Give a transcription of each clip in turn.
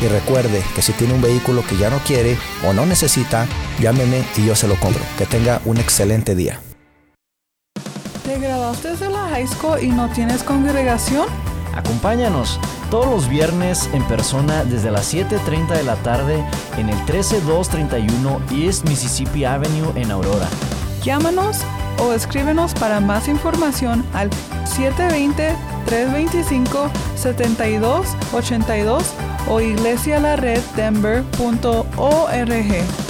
y recuerde que si tiene un vehículo que ya no quiere o no necesita, llámeme y yo se lo compro. Que tenga un excelente día. ¿Te graduaste de la high school y no tienes congregación? Acompáñanos todos los viernes en persona desde las 7.30 de la tarde en el 13231 East Mississippi Avenue en Aurora. Llámanos o escríbenos para más información al 720-325-7282 o iglesialareddenver.org.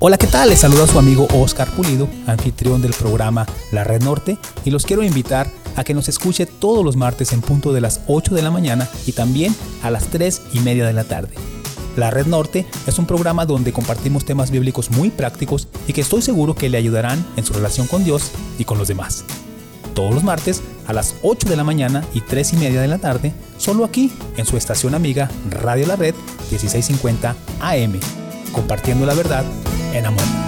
Hola, ¿qué tal? Les saluda su amigo Oscar Pulido, anfitrión del programa La Red Norte, y los quiero invitar a que nos escuche todos los martes en punto de las 8 de la mañana y también a las 3 y media de la tarde. La Red Norte es un programa donde compartimos temas bíblicos muy prácticos y que estoy seguro que le ayudarán en su relación con Dios y con los demás. Todos los martes a las 8 de la mañana y 3 y media de la tarde, solo aquí en su estación amiga Radio La Red 1650 AM, compartiendo la verdad en amor.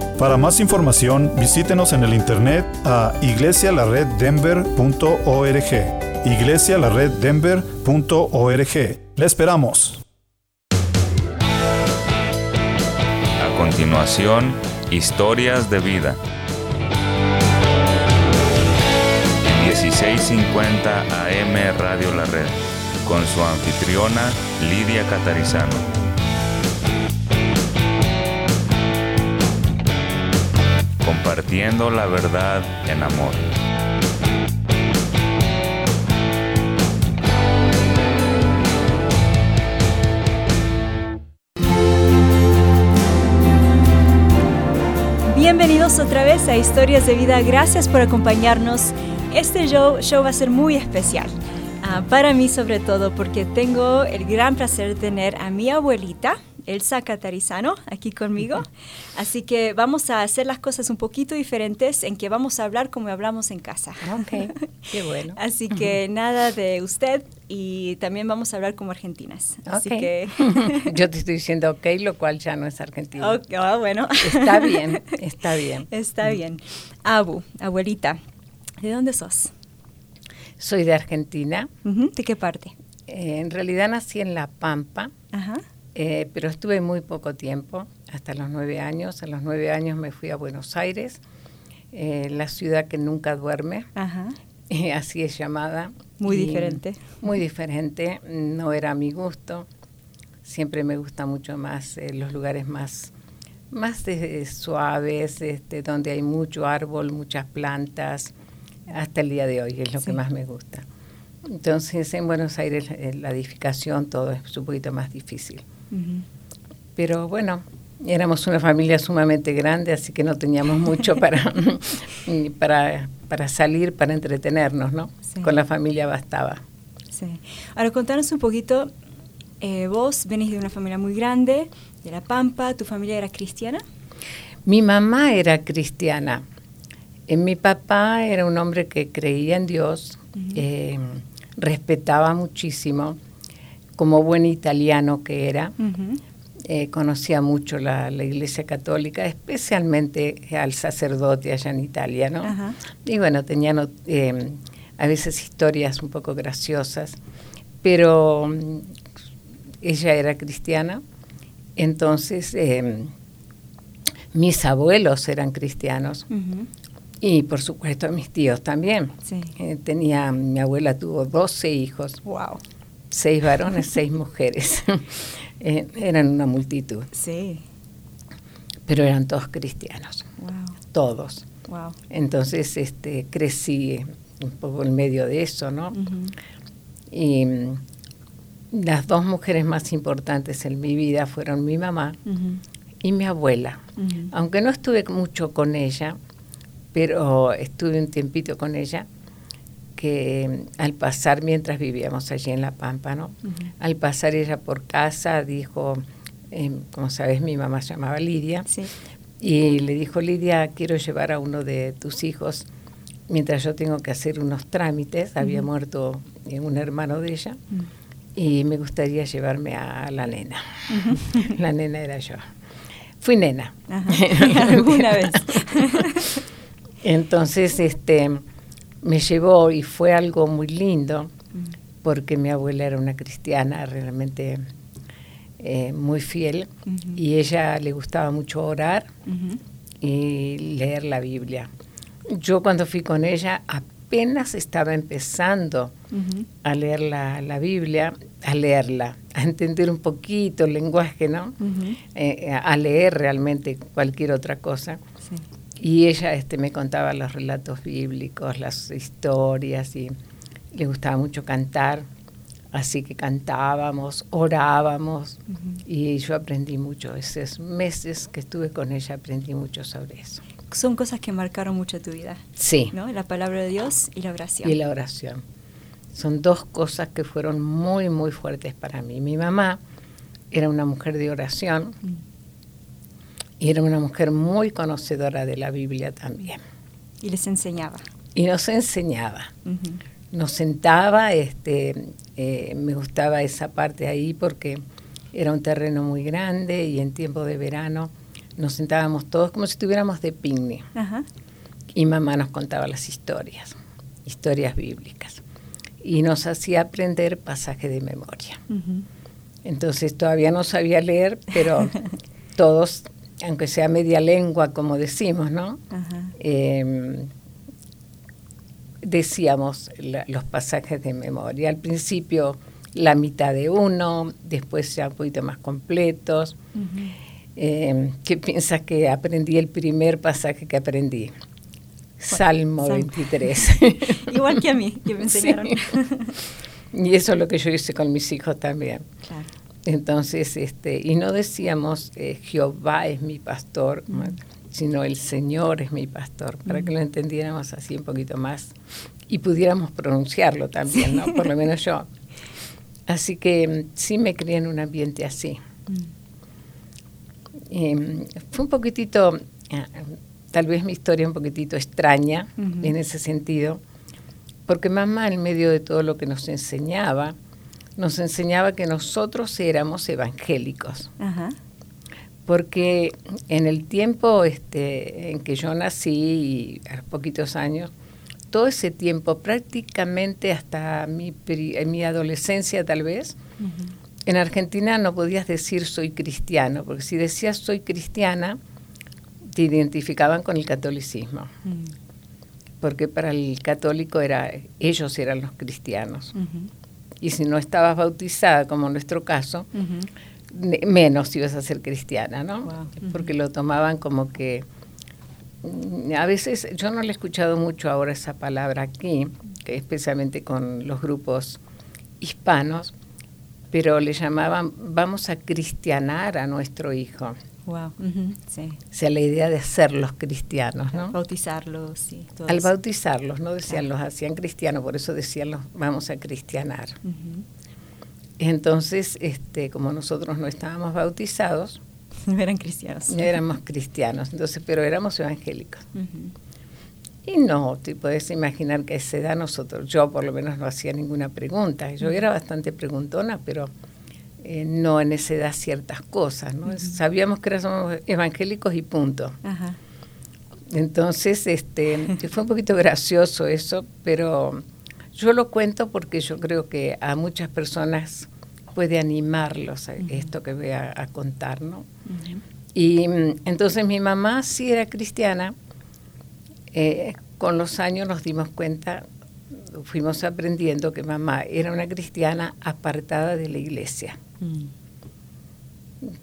Para más información, visítenos en el internet a iglesialareddenver.org iglesialareddenver.org. Le esperamos. A continuación, historias de vida. 1650 AM Radio La Red, con su anfitriona Lidia Catarizano. Compartiendo la verdad en amor. Bienvenidos otra vez a Historias de Vida. Gracias por acompañarnos. Este show, show va a ser muy especial. Ah, para mí sobre todo porque tengo el gran placer de tener a mi abuelita, Elsa Catarizano, aquí conmigo. Así que vamos a hacer las cosas un poquito diferentes en que vamos a hablar como hablamos en casa. Ok, qué bueno. Así que nada de usted y también vamos a hablar como argentinas. Así que yo te estoy diciendo ok, lo cual ya no es argentino. Ah, bueno. Está bien, está bien. Está bien. Abu, abuelita, ¿de dónde sos? Soy de Argentina. ¿De qué parte? Eh, en realidad nací en La Pampa. Ajá. Eh, pero estuve muy poco tiempo, hasta los nueve años. A los nueve años me fui a Buenos Aires, eh, la ciudad que nunca duerme, así es llamada. Muy diferente. Muy diferente, no era a mi gusto. Siempre me gusta mucho más los lugares más más suaves, este, donde hay mucho árbol, muchas plantas, hasta el día de hoy es lo que más me gusta. Entonces en Buenos Aires eh, la edificación todo es un poquito más difícil. Pero bueno, éramos una familia sumamente grande, así que no teníamos mucho para, para, para salir, para entretenernos, ¿no? Con la familia bastaba. Sí. Ahora contanos un poquito, eh, vos venís de una familia muy grande, de La Pampa, ¿tu familia era cristiana? Mi mamá era cristiana. Eh, mi papá era un hombre que creía en Dios, eh, respetaba muchísimo, como buen italiano que era. Eh, conocía mucho la, Iglesia Católica, especialmente al sacerdote allá en Italia, ¿no? Y bueno, tenían a veces historias un poco graciosas, pero mm, ella era cristiana, entonces mis abuelos eran cristianos. Y por supuesto mis tíos también. Eh, tenía, mi abuela tuvo 12 hijos. Wow. Seis varones, seis mujeres. Eh, eran una multitud. Sí. Pero eran todos cristianos. Wow. Todos. Wow. Entonces este, crecí un poco en medio de eso, ¿no? Y mm, las dos mujeres más importantes en mi vida fueron mi mamá y mi abuela. Aunque no estuve mucho con ella, pero estuve un tiempito con ella que al pasar mientras vivíamos allí en La Pampa, ¿no? Al pasar ella por casa dijo, em, como sabes, mi mamá se llamaba Lidia, y le dijo, Lidia, quiero llevar a uno de tus hijos mientras yo tengo que hacer unos trámites, había muerto un hermano de ella, y me gustaría llevarme a la nena. la nena era yo. Fui nena. Alguna vez. Entonces, este, me llevó y fue algo muy lindo, porque mi abuela era una cristiana realmente eh, muy fiel y ella le gustaba mucho orar y leer la Biblia. Yo cuando fui con ella apenas estaba empezando a leer la, Biblia, a leerla, a entender un poquito el lenguaje, ¿no? Eh, a leer realmente cualquier otra cosa. Y ella este, me contaba los relatos bíblicos, las historias y le gustaba mucho cantar. Así que cantábamos, orábamos y yo aprendí mucho. Esos meses que estuve con ella aprendí mucho sobre eso. Son cosas que marcaron mucho tu vida. Sí. ¿no? La palabra de Dios y la oración. Y la oración. Son dos cosas que fueron muy, muy fuertes para mí. Mi mamá era una mujer de oración. Y era una mujer muy conocedora de la Biblia también. Y les enseñaba. Y nos enseñaba. Nos sentaba, este, eh, me gustaba esa parte ahí porque era un terreno muy grande y en tiempo de verano nos sentábamos todos como si estuviéramos de picnic. Y mamá nos contaba las historias, historias bíblicas. Y nos hacía aprender pasajes de memoria. Entonces todavía no sabía leer, pero todos aunque sea media lengua, como decimos, ¿no? Em, decíamos los pasajes de memoria. Al principio la mitad de uno, después ya un poquito más completos. Em, ¿Qué piensas que aprendí el primer pasaje que aprendí? Salmo, 23. Igual que a mí, que me enseñaron. Y eso es lo que yo hice con mis hijos también. Claro. Entonces, este, y no decíamos eh, Jehová es mi pastor, mm. sino el Señor es mi pastor, para que lo entendiéramos así un poquito más y pudiéramos pronunciarlo también, ¿no? Por lo menos yo. Así que mm, sí me crié en un ambiente así. Mm. Em, fue un poquitito, ah, tal vez mi historia un poquitito extraña en ese sentido, porque mamá en medio de todo lo que nos enseñaba, nos enseñaba que nosotros éramos evangélicos. Porque en el tiempo este, en que yo nací, y a poquitos años, todo ese tiempo, prácticamente hasta mi, mi adolescencia tal vez, en Argentina no podías decir soy cristiano, porque si decías soy cristiana, te identificaban con el catolicismo. Mm. Porque para el católico era, ellos eran los cristianos y si no estabas bautizada, como en nuestro caso, menos si ibas a ser cristiana, ¿no? Porque lo tomaban como que mm, a veces yo no le he escuchado mucho ahora esa palabra aquí, que especialmente con los grupos hispanos, pero le llamaban vamos a cristianar a nuestro hijo. Wow. sí. O sea, la idea de hacerlos cristianos, ¿no? Bautizarlos, sí. Al bautizarlos, no decían los hacían cristianos, por eso decían los vamos a cristianar. Entonces, este, como nosotros no estábamos bautizados, eran cristianos. Éramos cristianos, entonces, pero éramos evangélicos. Y no, te puedes imaginar que a esa edad nosotros, yo por lo menos no hacía ninguna pregunta. Yo era bastante preguntona, pero eh, no en esa edad ciertas cosas, ¿no? Sabíamos que éramos evangélicos y punto. Entonces, este, fue un poquito gracioso eso, pero yo lo cuento porque yo creo que a muchas personas puede animarlos a esto que voy a, contar, ¿no? Y mm, entonces mi mamá sí era cristiana. Eh, con los años nos dimos cuenta, fuimos aprendiendo que mamá era una cristiana apartada de la iglesia. Mm.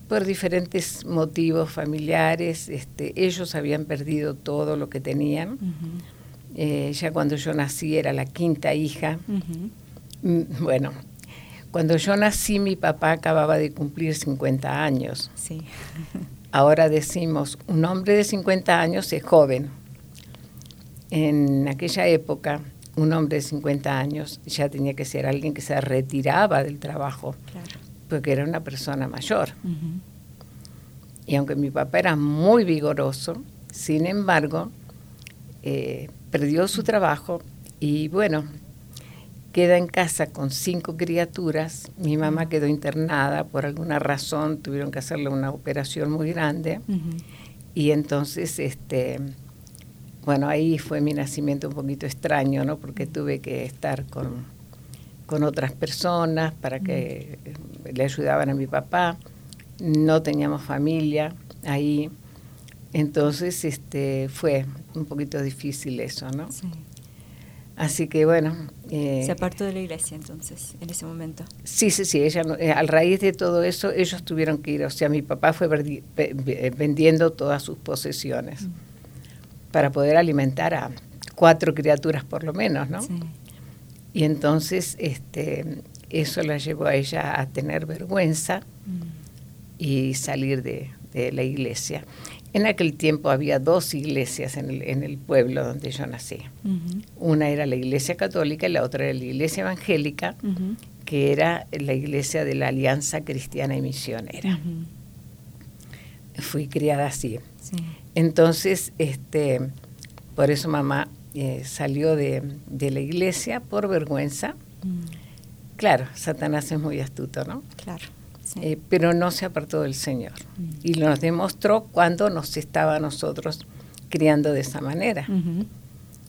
Por diferentes motivos familiares, este, ellos habían perdido todo lo que tenían. Eh, ya cuando yo nací era la quinta hija. Mm, bueno, cuando yo nací mi papá acababa de cumplir 50 años. Sí. Ahora decimos, un hombre de 50 años es joven. En aquella época, un hombre de 50 años ya tenía que ser alguien que se retiraba del trabajo. Claro porque era una persona mayor. Y aunque mi papá era muy vigoroso, sin embargo, eh, perdió su trabajo y bueno, queda en casa con cinco criaturas. Mi mamá quedó internada por alguna razón, tuvieron que hacerle una operación muy grande. Y entonces, este, bueno, ahí fue mi nacimiento un poquito extraño, ¿no? Porque tuve que estar con, con otras personas para que le ayudaban a mi papá, no teníamos familia ahí, entonces este, fue un poquito difícil eso, ¿no? Sí. Así que bueno. Eh, Se apartó de la iglesia entonces, en ese momento. Sí, sí, sí. Ella, eh, al raíz de todo eso, ellos tuvieron que ir. O sea, mi papá fue vendiendo todas sus posesiones mm. Para poder alimentar a cuatro criaturas por lo menos, ¿no? Sí. Y entonces este, eso la llevó a ella a tener vergüenza y salir de, la iglesia. En aquel tiempo había dos iglesias en el, pueblo donde yo nací. Una era la iglesia católica y la otra era la iglesia evangélica, que era la iglesia de la Alianza Cristiana y Misionera. Fui criada así. Entonces, este, por eso mamá eh, salió de, la iglesia por vergüenza. Claro, Satanás es muy astuto, ¿no? Claro. Eh, pero no se apartó del Señor. Mm. Y nos demostró cuando nos estaba a nosotros criando de esa manera.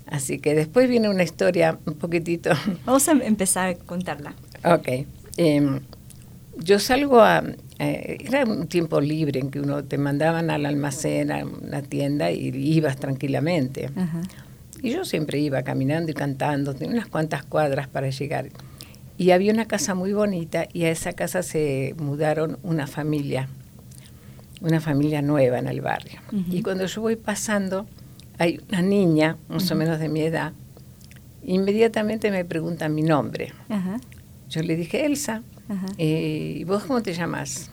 Así que después viene una historia un poquitito. Vamos a empezar a contarla. Ok. Em, yo salgo a. Eh, era un tiempo libre en que uno te mandaban al almacén, a una tienda y ibas tranquilamente. Y yo siempre iba caminando y cantando, tenía unas cuantas cuadras para llegar. Y había una casa muy bonita y a esa casa se mudaron una familia, una familia nueva en el barrio. Y cuando yo voy pasando, hay una niña, más o menos de mi edad, inmediatamente me preguntan mi nombre. Yo le dije, Elsa, eh, ¿y vos cómo te llamas?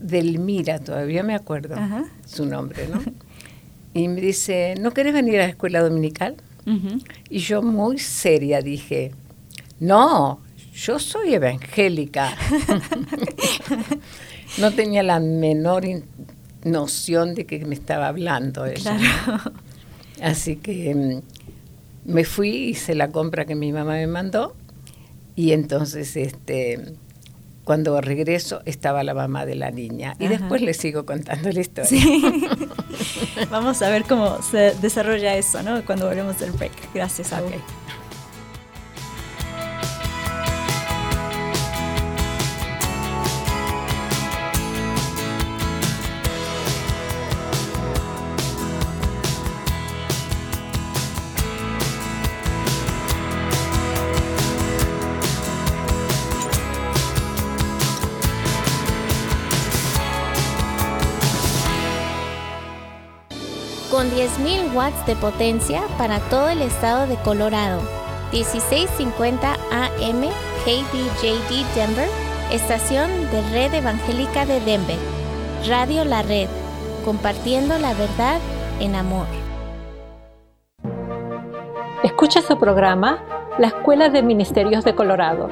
Delmira, todavía me acuerdo su nombre, ¿no? y me dice, ¿no querés venir a la escuela dominical? Y yo muy seria dije, no, yo soy evangélica. no tenía la menor noción de que me estaba hablando ella. Así que mm, me fui, hice la compra que mi mamá me mandó y entonces este cuando regreso estaba la mamá de la niña y después le sigo contando la historia. Vamos a ver cómo se desarrolla eso, ¿no? Cuando volvemos del break. Gracias, a okay. Watts de potencia para todo el estado de Colorado. 1650 AM KDJD Denver, estación de Red Evangélica de Denver. Radio La Red, compartiendo la verdad en amor. Escucha su programa La Escuela de Ministerios de Colorado,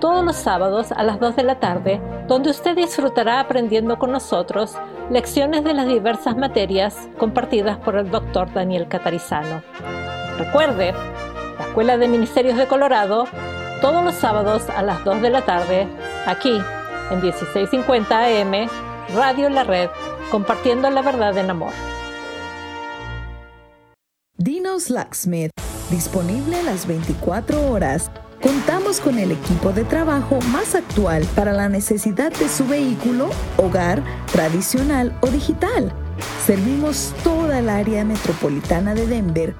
todos los sábados a las 2 de la tarde, donde usted disfrutará aprendiendo con nosotros lecciones de las diversas materias compartidas por el doctor Daniel Catarizano. Recuerde, la Escuela de Ministerios de Colorado, todos los sábados a las 2 de la tarde, aquí en 1650 AM, Radio La Red, compartiendo la verdad en amor. Dinos Locksmith, disponible las 24 horas. Contamos con el equipo de trabajo más actual para la necesidad de su vehículo, hogar, tradicional o digital. Servimos toda el área metropolitana de Denver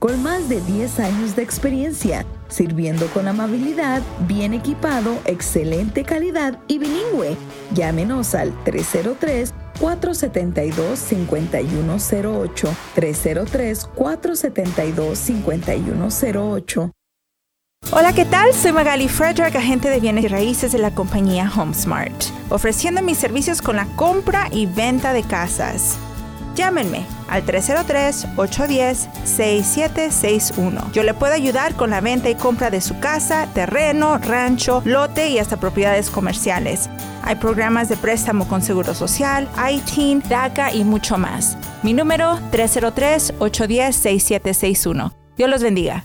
con más de 10 años de experiencia, sirviendo con amabilidad, bien equipado, excelente calidad y bilingüe. Llámenos al 303 472-5108. 303-472-5108. Hola, ¿qué tal? Soy Magali Frederick, agente de bienes y raíces de la compañía HomeSmart, ofreciendo mis servicios con la compra y venta de casas. Llámenme al 303-810-6761. Yo le puedo ayudar con la venta y compra de su casa, terreno, rancho, lote y hasta propiedades comerciales. Hay programas de préstamo con Seguro Social, ITIN, DACA y mucho más. Mi número 303-810-6761. Dios los bendiga.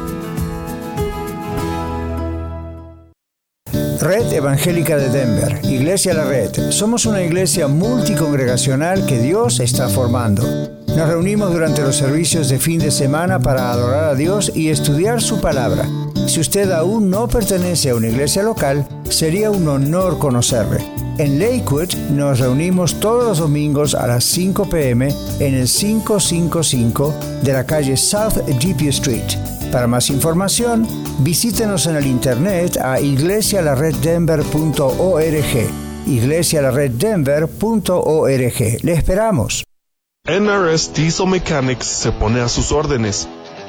Red Evangélica de Denver, Iglesia La Red. Somos una iglesia multicongregacional que Dios está formando. Nos reunimos durante los servicios de fin de semana para adorar a Dios y estudiar su palabra. Si usted aún no pertenece a una iglesia local, sería un honor conocerle. En Lakewood nos reunimos todos los domingos a las 5 pm en el 555 de la calle South Deep Street. Para más información, visítenos en el internet a iglesialareddenver.org. iglesialareddenver.org. Le esperamos. NRS Diesel Mechanics se pone a sus órdenes.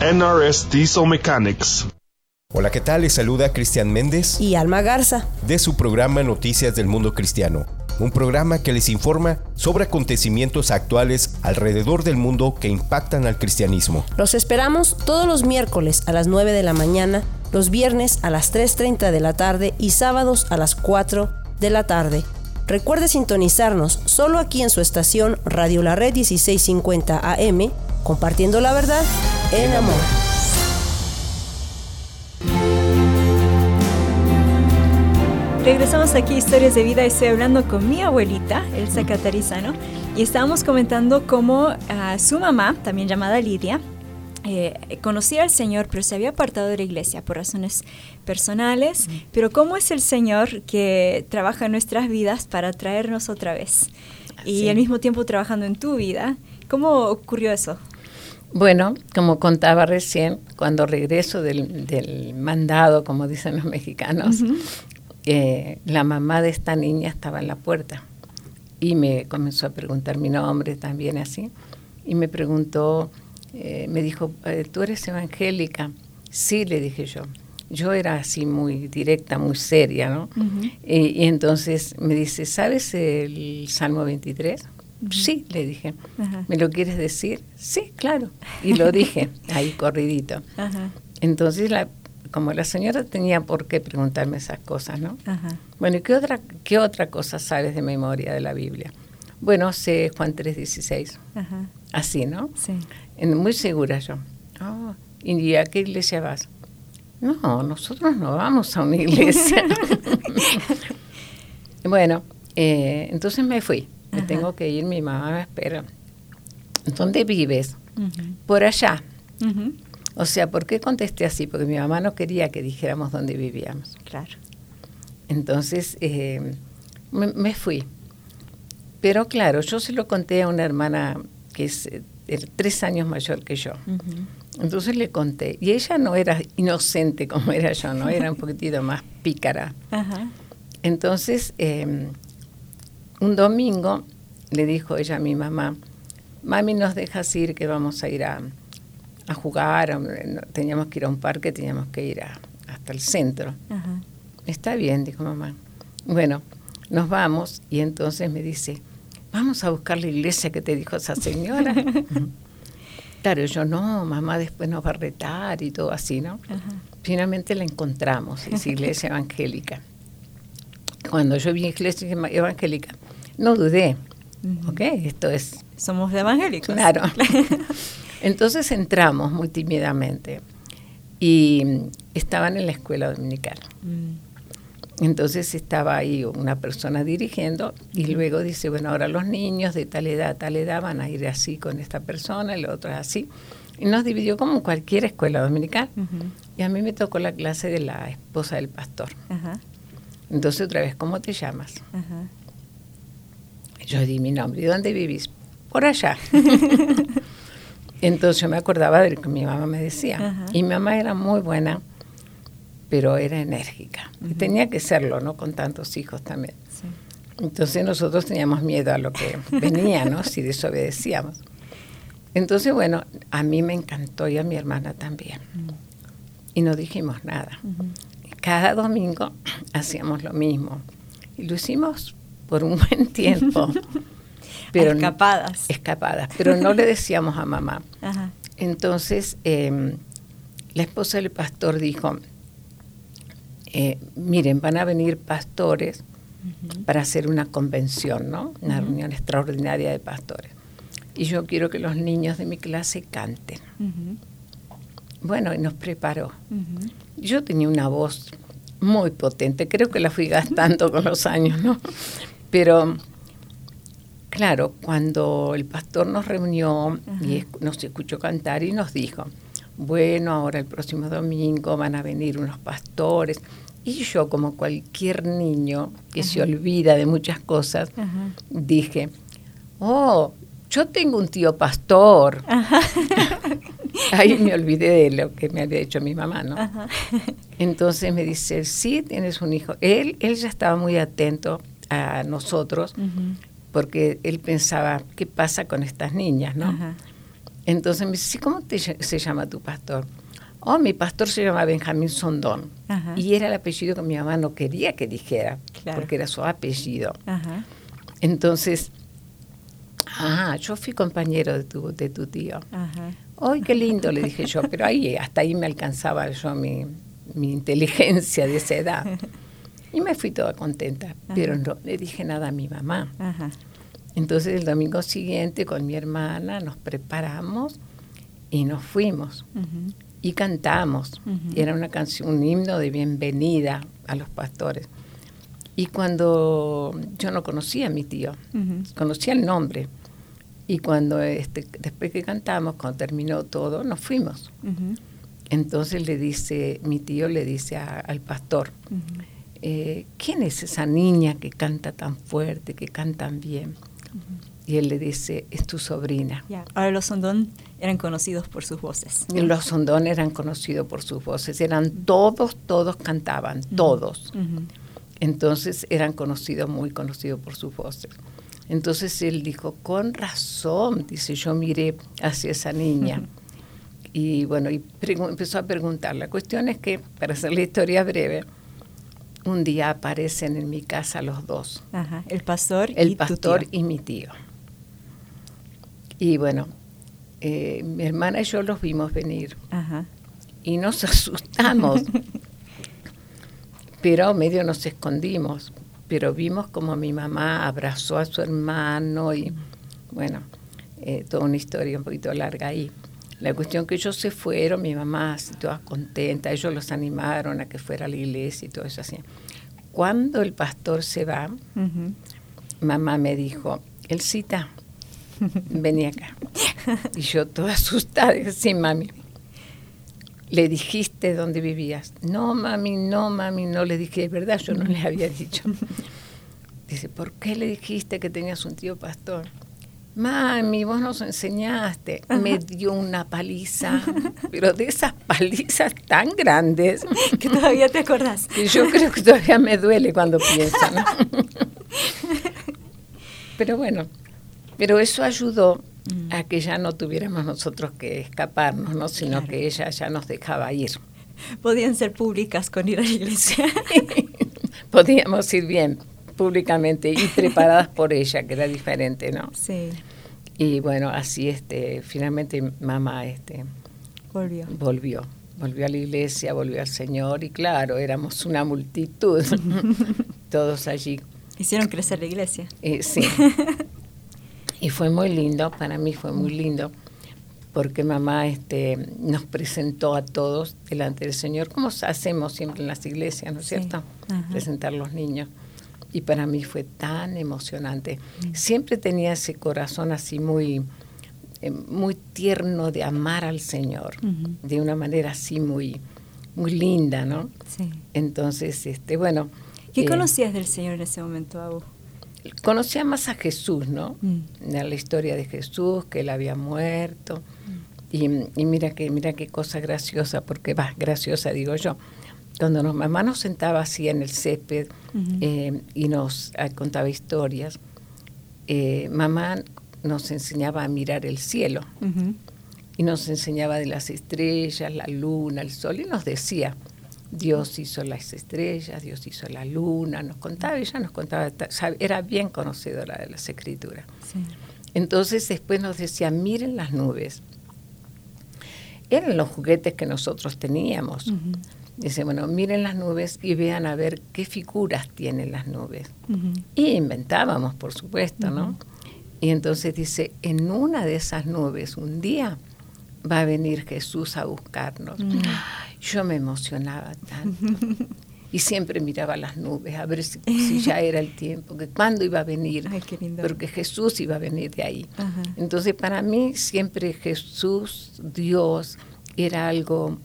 NRS Diesel Mechanics. Hola, ¿qué tal? Les saluda Cristian Méndez y Alma Garza de su programa Noticias del Mundo Cristiano un programa que les informa sobre acontecimientos actuales alrededor del mundo que impactan al cristianismo. Los esperamos todos los miércoles a las 9 de la mañana, los viernes a las 3.30 de la tarde y sábados a las 4 de la tarde. Recuerde sintonizarnos solo aquí en su estación Radio La Red 1650 AM, compartiendo la verdad en amor. Regresamos aquí a Historias de Vida. Estoy hablando con mi abuelita, Elsa Catarizano, y estábamos comentando cómo ah, su mamá, también llamada Lidia, eh, conocía al Señor, pero se había apartado de la iglesia por razones personales. Pero cómo es el Señor que trabaja en nuestras vidas para traernos otra vez y al mismo tiempo trabajando en tu vida. ¿Cómo ocurrió eso? Bueno, como contaba recién, cuando regreso del, mandado, como dicen los mexicanos, la mamá de esta niña estaba en la puerta y me comenzó a preguntar mi nombre también así. Y me preguntó, eh, me dijo, eh, ¿tú eres evangélica? Sí, le dije yo. Yo era así muy directa, muy seria, ¿no? y, entonces me dice, ¿sabes el Salmo 23? Sí, le dije. ¿Me lo quieres decir? Sí, claro. Y lo dije, ahí corridito. Entonces, la, como la señora tenía por qué preguntarme esas cosas, ¿no? Bueno, ¿y qué otra, qué otra cosa sabes de memoria de la Biblia? Bueno, sé Juan 3:16. Así, ¿no? Sí. muy segura yo. Oh, ¿Y a qué iglesia vas? No, nosotros no vamos a una iglesia. bueno, eh, entonces me fui. Me tengo que ir, mi mamá me espera. ¿Dónde vives? Por allá. O sea, ¿por qué contesté así? Porque mi mamá no quería que dijéramos dónde vivíamos. Claro. Entonces eh, me, fui. Pero claro, yo se lo conté a una hermana que es eh, tres años mayor que yo. Entonces le conté. Y ella no era inocente como era yo, ¿no? Era un poquitito más pícara. Entonces, em, un domingo le dijo ella a mi mamá, mami, nos dejas ir que vamos a ir a, jugar, teníamos que ir a un parque, teníamos que ir hasta el centro. Está bien, dijo mamá. Bueno, nos vamos y entonces me dice, vamos a buscar la iglesia que te dijo esa señora. claro, yo no, mamá después nos va a retar y todo así, ¿no? Finalmente la encontramos, es iglesia evangélica. Cuando yo vi iglesia evangélica, no dudé, ¿ok? Esto es... Somos evangélicos. Claro. Entonces entramos muy tímidamente y estaban en la escuela dominical. Mm. Entonces estaba ahí una persona dirigiendo y luego dice, bueno, ahora los niños de tal edad, tal edad van a ir así con esta persona y el otro así. Y nos dividió como cualquier escuela dominical. Y a mí me tocó la clase de la esposa del pastor. Entonces otra vez, ¿cómo te llamas? Yo di mi nombre. ¿Y dónde vivís? Por allá. Entonces yo me acordaba de lo que mi mamá me decía. Y mi mamá era muy buena pero era enérgica. Y tenía que serlo, ¿no? Con tantos hijos también. Entonces nosotros teníamos miedo a lo que venía, ¿no? Si desobedecíamos. Entonces, bueno, a mí me encantó y a mi hermana también. Y no dijimos nada. Cada domingo hacíamos lo mismo. Y lo hicimos por un buen tiempo. pero escapadas. escapadas, pero no le decíamos a mamá. Entonces, em, la esposa del pastor dijo, eh, miren, van a venir pastores para hacer una convención, ¿no? Una reunión extraordinaria de pastores. Y yo quiero que los niños de mi clase canten. Bueno, y nos preparó. Yo tenía una voz muy potente, creo que la fui gastando con los años, ¿no? Pero, claro, cuando el pastor nos reunió y nos escuchó cantar y nos dijo, bueno, ahora el próximo domingo van a venir unos pastores. Y yo, como cualquier niño que se olvida de muchas cosas, dije, oh, yo tengo un tío pastor. Ahí me olvidé de lo que me había hecho mi mamá, ¿no? Entonces me dice, sí, tienes un hijo. Él, él ya estaba muy atento a nosotros, porque él pensaba, ¿qué pasa con estas niñas, no? Entonces me dice, ¿cómo se llama tu pastor? Oh, mi pastor se llama Benjamín Sondón. Y era el apellido que mi mamá no quería que dijera, porque era su apellido. Entonces, ah, yo fui compañero de tu, de tu tío. ¡Ay, qué lindo! Le dije yo, pero ahí, hasta ahí me alcanzaba yo mi, mi inteligencia de esa edad. Y me fui toda contenta, pero no le dije nada a mi mamá. Entonces el domingo siguiente con mi hermana nos preparamos y nos fuimos y cantamos. Era una canción, un himno de bienvenida a los pastores. Y cuando yo no conocía a mi tío, conocía el nombre. Y cuando este, después que cantamos, cuando terminó todo, nos fuimos. Entonces le dice, mi tío le dice al pastor, eh, ¿quién es esa niña que canta tan fuerte, que canta tan bien? Y él le dice, es tu sobrina. Ahora los Sondón eran conocidos por sus voces. los Sondón eran conocidos por sus voces. Eran todos, todos cantaban, todos. Entonces eran conocidos, muy conocidos por sus voces. Entonces él dijo, con razón, dice, yo miré hacia esa niña. Y bueno, y empezó a preguntar. La cuestión es que, para hacer la historia breve, un día aparecen en mi casa los dos. el pastor el pastor y mi tío. Y bueno, eh, mi hermana y yo los vimos venir. Y nos asustamos. pero medio nos escondimos. Pero vimos como mi mamá abrazó a su hermano y bueno, eh, toda una historia un poquito larga ahí. La cuestión que ellos se fueron, mi mamá toda contenta, ellos los animaron a que fuera a la iglesia y todo eso así. Cuando el pastor se va, mamá me dijo, Elcita, vení acá. Y yo toda asustada, sí, mami. ¿Le dijiste dónde vivías? No, mami, no, mami, no le dije, es verdad, yo no le había dicho. Dice, ¿por qué le dijiste que tenías un tío pastor? Mami, vos nos enseñaste. Me dio una paliza, pero de esas palizas tan grandes. Que todavía te acordás. Que yo creo que todavía me duele cuando pienso. Pero bueno, pero eso ayudó mm. a que ya no tuviéramos nosotros que escaparnos, ¿no? sino que ella ya nos dejaba ir. Podían ser públicas con ir a la iglesia. Podíamos ir bien públicamente y preparadas por ella, que era diferente, ¿no? Sí. Y bueno, así este, finalmente mamá este, volvió. Volvió. Volvió a la iglesia, volvió al Señor y claro, éramos una multitud, todos allí. Hicieron crecer la iglesia. Eh, sí. y fue muy lindo, para mí fue muy lindo, porque mamá este, nos presentó a todos delante del Señor, como hacemos siempre en las iglesias, ¿no es cierto? Presentar los niños y para mí fue tan emocionante. Mm. Siempre tenía ese corazón así muy, eh, muy tierno de amar al Señor, de una manera así muy, muy linda, ¿no? Sí. Entonces, este, bueno. ¿Qué eh, conocías del Señor en ese momento, Abu? Conocía más a Jesús, ¿no? Mm. La historia de Jesús, que él había muerto. Mm. Y, y, mira que mira qué cosa graciosa, porque va, graciosa digo yo cuando nos, mamá nos sentaba así en el césped eh, y nos ah, contaba historias, eh, mamá nos enseñaba a mirar el cielo y nos enseñaba de las estrellas, la luna, el sol y nos decía, Dios hizo las estrellas, Dios hizo la luna, nos contaba, ella nos contaba, era bien conocedora de las escrituras. Entonces después nos decía, miren las nubes. Eran los juguetes que nosotros teníamos. Dice, bueno, miren las nubes y vean a ver qué figuras tienen las nubes. Y inventábamos, por supuesto, ¿no? Y entonces dice, en una de esas nubes un día va a venir Jesús a buscarnos. Yo me emocionaba tanto. y siempre miraba las nubes a ver si, ya era el tiempo, que cuándo iba a venir, porque Jesús iba a venir de ahí. Entonces para mí siempre Jesús, Dios, era algo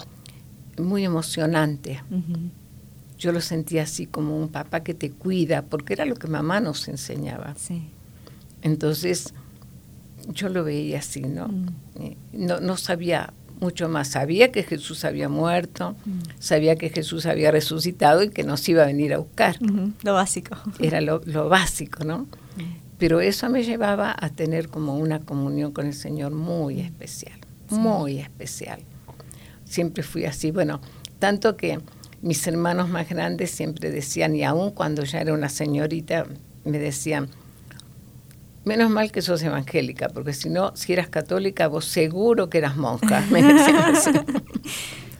muy emocionante. Yo lo sentía así como un papá que te cuida, porque era lo que mamá nos enseñaba. Entonces, yo lo veía así, ¿no? Mm. Eh, no, no sabía mucho más. Sabía que Jesús había muerto, mm. sabía que Jesús había resucitado y que nos iba a venir a buscar. Lo básico. Era lo, básico, ¿no? Mm. Pero eso me llevaba a tener como una comunión con el Señor muy especial, muy especial siempre fui así. Bueno, tanto que mis hermanos más grandes siempre decían, y aún cuando ya era una señorita, me decían, menos mal que sos evangélica, porque si no, si eras católica, vos seguro que eras monja. Me decían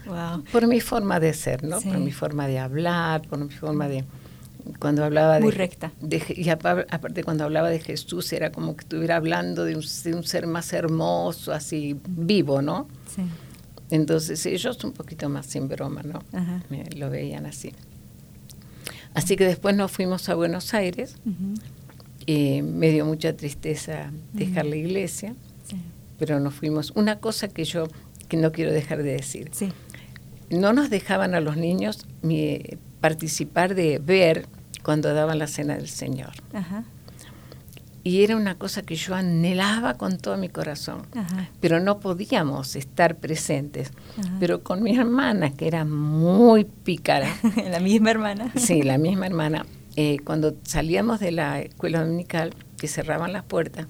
Por mi forma de ser, ¿no? Por mi forma de hablar, por mi forma de... Cuando hablaba Muy de... recta. y aparte cuando hablaba de Jesús era como que estuviera hablando de un, de un ser más hermoso, así vivo, ¿no? Sí. Entonces ellos un poquito más sin broma, ¿no? lo veían así. Así que después nos fuimos a Buenos Aires y me dio mucha tristeza dejar la iglesia, pero nos fuimos. Una cosa que yo que no quiero dejar de decir. No nos dejaban a los niños participar de ver cuando daban la cena del Señor. Ajá y era una cosa que yo anhelaba con todo mi corazón, pero no podíamos estar presentes. Pero con mi hermana, que era muy pícara. la misma hermana. sí, la misma hermana. Eh, cuando salíamos de la escuela dominical, que cerraban las puertas,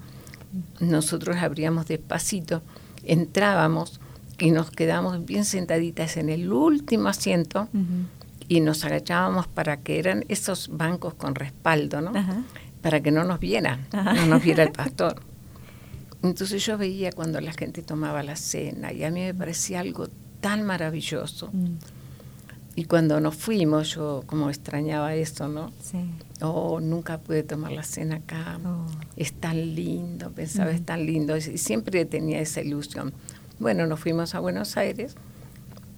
nosotros abríamos despacito, entrábamos y nos quedábamos bien sentaditas en el último asiento y nos agachábamos para que eran esos bancos con respaldo, ¿no? Para que no nos viera, no nos viera el pastor. Entonces yo veía cuando la gente tomaba la cena y a mí me parecía algo tan maravilloso. Mm. Y cuando nos fuimos, yo como extrañaba esto, ¿no? Sí. Oh, nunca pude tomar la cena acá. Es tan lindo, pensaba, es Ujú. tan lindo. Y siempre tenía esa ilusión. Bueno, nos fuimos a Buenos Aires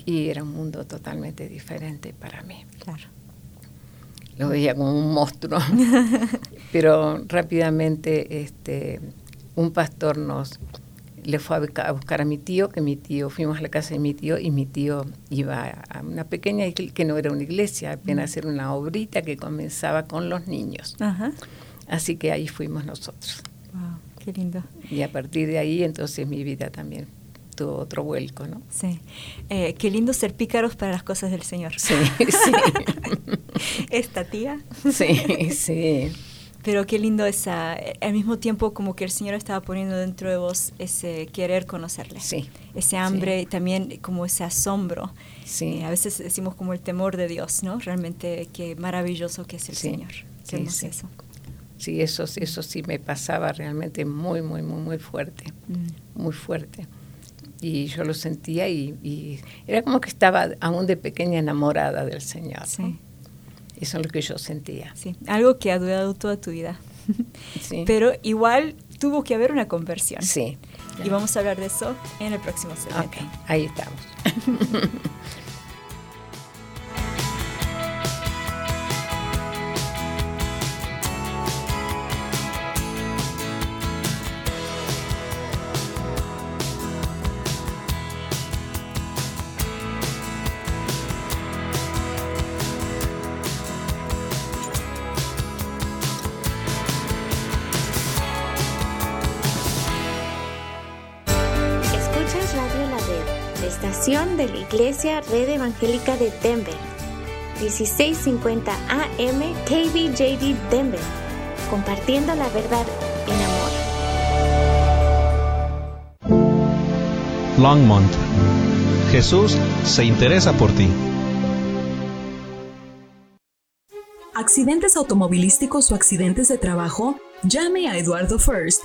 y era un mundo totalmente diferente para mí. Claro. Lo veía como un monstruo. Pero rápidamente este, un pastor nos le fue a busca- a buscar a mi tío, que mi tío, fuimos a la casa de mi tío y mi tío iba a una pequeña iglesia, que no era una iglesia, apenas era una obrita que comenzaba con los niños. Ajá. Así que ahí fuimos nosotros. Wow, qué lindo. Y a partir de ahí entonces mi vida también otro vuelco, ¿no? Sí. Eh, qué lindo ser pícaros para las cosas del Señor. Sí, sí. Esta tía. Sí, sí. Pero qué lindo esa, al mismo tiempo como que el Señor estaba poniendo dentro de vos ese querer conocerle. Sí. Ese hambre y también como ese asombro. Sí. Eh, a veces decimos como el temor de Dios, ¿no? Realmente qué maravilloso que es el Sí, Señor. Qué sí. eso. Sí, eso, eso sí me pasaba realmente muy, muy, muy, muy fuerte, Mm. muy fuerte. Y yo lo sentía y, y era como que estaba aún de pequeña enamorada del Señor. ¿no? Eso es lo que yo sentía. Sí, algo que ha durado toda tu vida. Sí. Pero igual tuvo que haber una conversión. Sí. Y vamos a hablar de eso en el próximo segmento. Ok, ahí estamos. Iglesia Red Evangélica de Denver. 1650 AM KBJD Denver. Compartiendo la verdad en amor. Longmont. Jesús se interesa por ti. accidentes automovilísticos o accidentes de trabajo, llame a Eduardo First.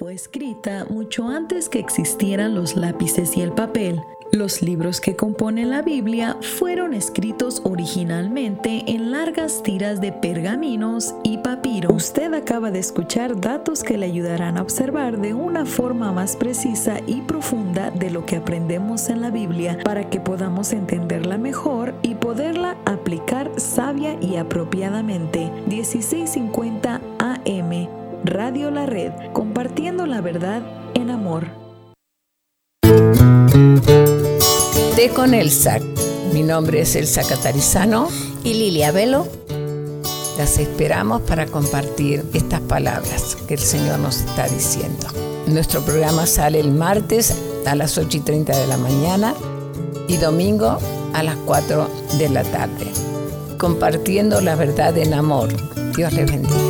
Fue escrita mucho antes que existieran los lápices y el papel. Los libros que componen la Biblia fueron escritos originalmente en largas tiras de pergaminos y papiro. Usted acaba de escuchar datos que le ayudarán a observar de una forma más precisa y profunda de lo que aprendemos en la Biblia para que podamos entenderla mejor y poderla aplicar sabia y apropiadamente. 1650 AM Radio La Red, compartiendo la verdad en amor. Té con Elsa. Mi nombre es Elsa Catarizano. Y Lilia Velo. Las esperamos para compartir estas palabras que el Señor nos está diciendo. Nuestro programa sale el martes a las 8 y 30 de la mañana y domingo a las 4 de la tarde. Compartiendo la verdad en amor. Dios les bendiga.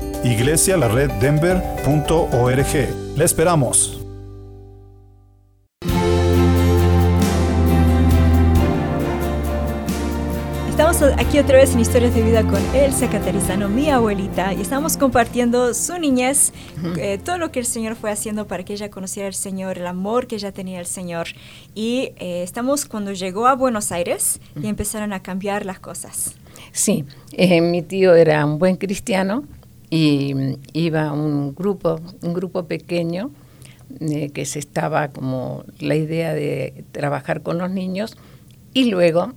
iglesialareddenver.org. Le esperamos. Estamos aquí otra vez en Historias de Vida con Elsa Catarizano, mi abuelita, y estamos compartiendo su niñez, eh, todo lo que el Señor fue haciendo para que ella conociera al Señor, el amor que ella tenía al Señor. Y eh, estamos cuando llegó a Buenos Aires y empezaron a cambiar las cosas. Sí, eh, mi tío era un buen cristiano y iba un grupo, un grupo pequeño que se estaba como la idea de trabajar con los niños y luego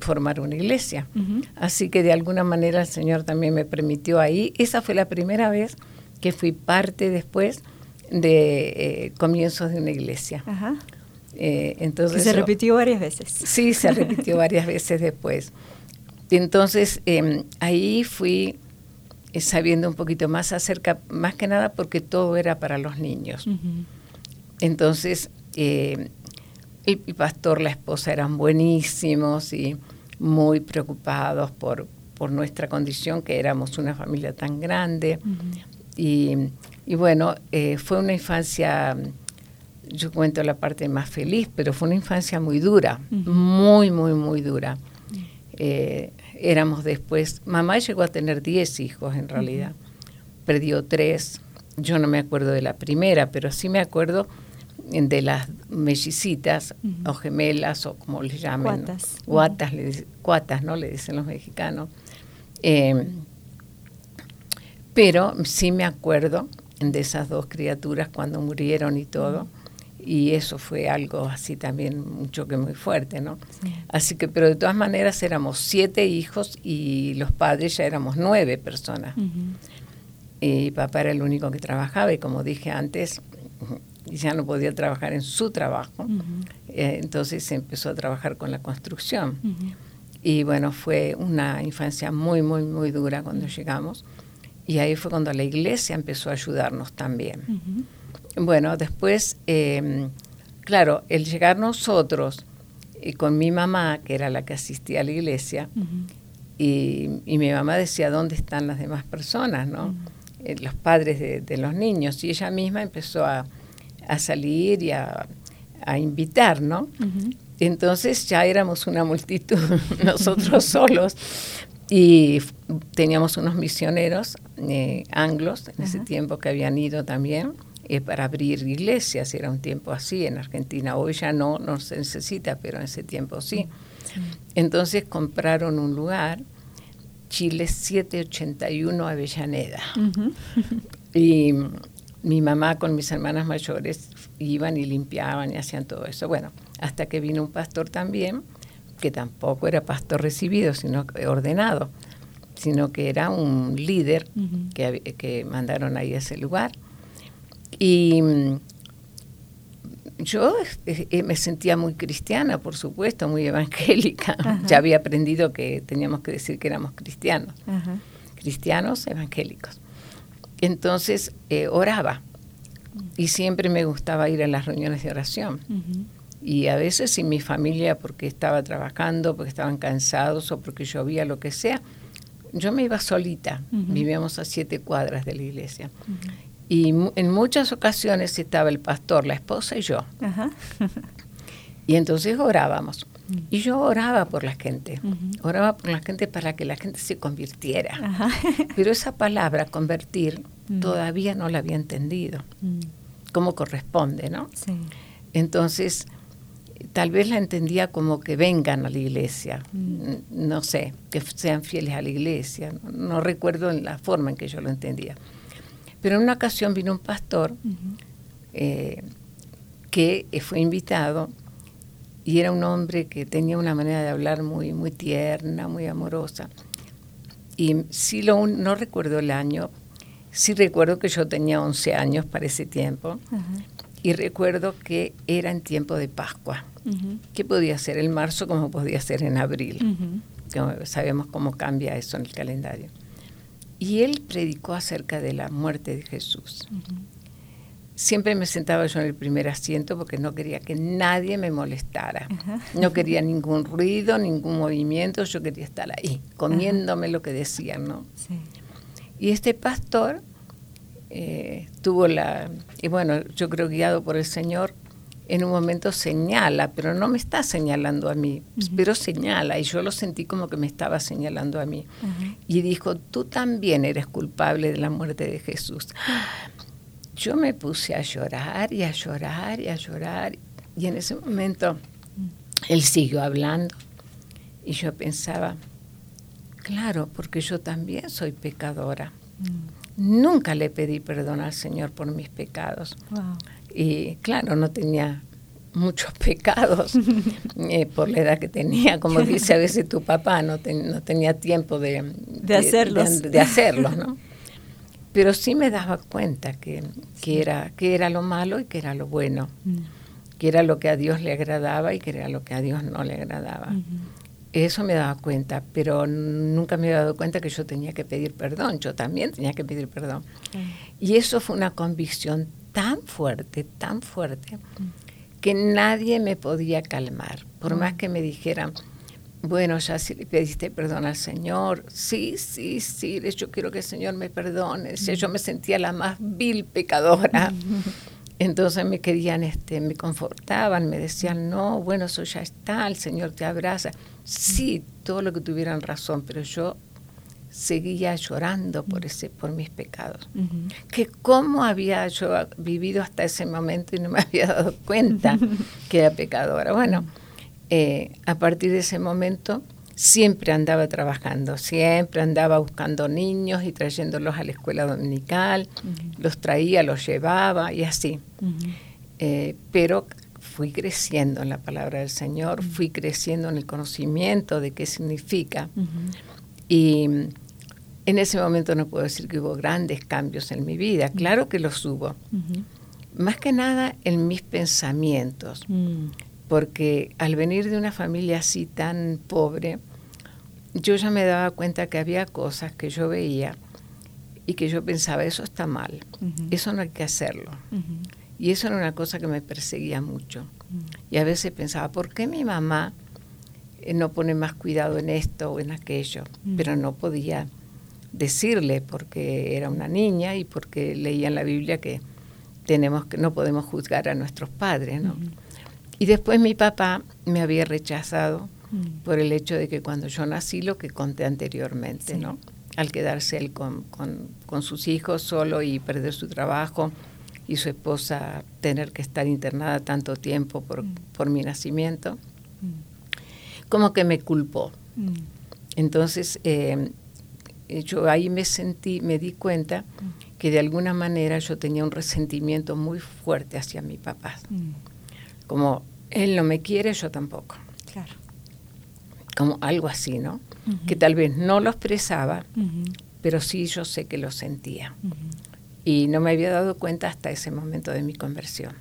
formar una iglesia. Así que de alguna manera el Señor también me permitió ahí. Esa fue la primera vez que fui parte después de eh, comienzos de una iglesia. Eh, entonces se repitió varias veces. Sí, se repitió varias veces después. Entonces em, ahí fui eh, sabiendo un poquito más acerca, más que nada porque todo era para los niños. Entonces el, pastor, la esposa eran buenísimos y muy preocupados por, por nuestra condición, que éramos una familia tan grande. y, bueno, eh, fue una infancia, yo cuento la parte más feliz, pero fue una infancia muy dura, muy, muy, muy dura. Eh, éramos después, mamá llegó a tener 10 hijos en realidad, perdió tres, yo no me acuerdo de la primera, pero sí me acuerdo de las mellicitas o gemelas o como les llaman, cuatas, cuatas, ¿no? Le dicen los mexicanos. Em, pero sí me acuerdo de esas dos criaturas cuando murieron y todo. Y eso fue algo así también, un choque muy fuerte, ¿no? Así que, pero de todas maneras éramos siete hijos y los padres ya éramos nueve personas. Y papá era el único que trabajaba y como dije antes, ya no podía trabajar en su trabajo. Eh, entonces empezó a trabajar con la construcción. Y bueno, fue una infancia muy, muy, muy dura cuando llegamos. Y ahí fue cuando la iglesia empezó a ayudarnos también. Bueno, después, em, claro, el llegar nosotros y con mi mamá, que era la que asistía a la iglesia, y, mi mamá decía, ¿dónde están las demás personas? ¿no? Eh, los padres de, de, los niños. Y ella misma empezó a, a salir y a, invitar, ¿no? Entonces ya éramos una multitud, nosotros solos, y teníamos unos misioneros eh, anglos en ese tiempo que habían ido también eh, para abrir iglesias, era un tiempo así en Argentina, hoy ya no, no se necesita, pero en ese tiempo sí. Entonces compraron un lugar, Chile 781 Avellaneda. Y mi mamá con mis hermanas mayores iban y limpiaban y hacían todo eso. Bueno, hasta que vino un pastor también, que tampoco era pastor recibido, sino ordenado, sino que era un líder que, que, mandaron ahí a ese lugar. Y mm, yo eh, me sentía muy cristiana, por supuesto, muy evangélica. Ya había aprendido que teníamos que decir que éramos cristianos, cristianos evangélicos. Entonces eh, oraba y siempre me gustaba ir a las reuniones de oración. Y a veces sin mi familia, porque estaba trabajando, porque estaban cansados o porque llovía, lo que sea, yo me iba solita. Vivíamos a siete cuadras de la iglesia. Y en muchas ocasiones estaba el pastor, la esposa y yo. y entonces orábamos. Y yo oraba por la gente, oraba por la gente para que la gente se convirtiera. Pero esa palabra, convertir, todavía no la había entendido, como corresponde, ¿no? Entonces, tal vez la entendía como que vengan a la iglesia, no sé, que sean fieles a la iglesia, no, recuerdo la forma en que yo lo entendía. Pero en una ocasión vino un pastor eh, que fue invitado y era un hombre que tenía una manera de hablar muy, muy tierna, muy amorosa. Y sí, lo, no recuerdo el año, Sí recuerdo que yo tenía 11 años para ese tiempo y recuerdo que era en tiempo de Pascua, que podía ser en marzo como podía ser en abril. sabemos cómo cambia eso en el calendario. Y él predicó acerca de la muerte de Jesús. Siempre me sentaba yo en el primer asiento porque no quería que nadie me molestara. No quería ningún ruido, ningún movimiento, yo quería estar ahí, comiéndome lo que decían, ¿no? Y este pastor eh, tuvo la, y bueno, yo creo guiado por el Señor, en un momento señala, pero no me está señalando a mí, pero señala, y yo lo sentí como que me estaba señalando a mí. Y dijo, tú también eres culpable de la muerte de Jesús yo me puse a llorar y a llorar y a llorar. Y en ese momento él siguió hablando. Y yo pensaba, claro, porque yo también soy pecadora. Nunca le pedí perdón al Señor por mis pecados. Y claro, no tenía muchos pecados eh, por la edad que tenía, como dice a veces tu papá, no, no tenía tiempo de, de, hacerlos. de hacerlos, ¿no? pero sí me daba cuenta que, era, que era lo malo y que era lo bueno, mm. que era lo que a Dios le agradaba y que era lo que a Dios no le agradaba. Eso me daba cuenta, pero nunca me había dado cuenta que yo tenía que pedir perdón, yo también tenía que pedir perdón. Y eso fue una convicción tan fuerte, tan fuerte, mm. que nadie me podía calmar, por mm. más que me dijeran, bueno, ya si le pediste perdón al Señor, sí, sí, sí, yo quiero que el Señor me perdone. yo me sentía la más vil pecadora. Entonces me querían, este, me confortaban, me decían, no, bueno, eso ya está, el Señor te abraza. Sí, todo lo que tuvieran razón, pero yo seguía llorando por ese, por mis pecados. Que cómo había yo vivido hasta ese momento y no me había dado cuenta que era pecadora. Bueno eh, a partir de ese momento siempre andaba trabajando, siempre andaba buscando niños y trayéndolos a la escuela dominical, los traía, los llevaba y así. Eh, pero fui creciendo en la palabra del Señor, fui creciendo en el conocimiento de qué significa. Y en ese momento no puedo decir que hubo grandes cambios en mi vida, claro que los hubo. Más que nada en mis pensamientos. Mm porque al venir de una familia así tan pobre, yo ya me daba cuenta que había cosas que yo veía y que yo pensaba, eso está mal, eso no hay que hacerlo. Y eso era una cosa que me perseguía mucho. Y a veces pensaba, ¿por qué mi mamá eh, no pone más cuidado en esto o en aquello? Pero no podía decirle porque era una niña y porque leía en la Biblia que tenemos que no podemos juzgar a nuestros padres, ¿no? Y después mi papá me había rechazado mm. por el hecho de que cuando yo nací, lo que conté anteriormente, ¿no? Al quedarse él con, con, sus hijos solo y perder su trabajo y su esposa tener que estar internada tanto tiempo por, mm. por mi nacimiento, mm. como que me culpó. Entonces, eh, yo ahí me sentí, me di cuenta que de alguna manera yo tenía un resentimiento muy fuerte hacia mi papá como él no me quiere, yo tampoco. Claro. Como algo así, ¿no? Que tal vez no lo expresaba, pero sí yo sé que lo sentía. Y no me había dado cuenta hasta ese momento de mi conversión.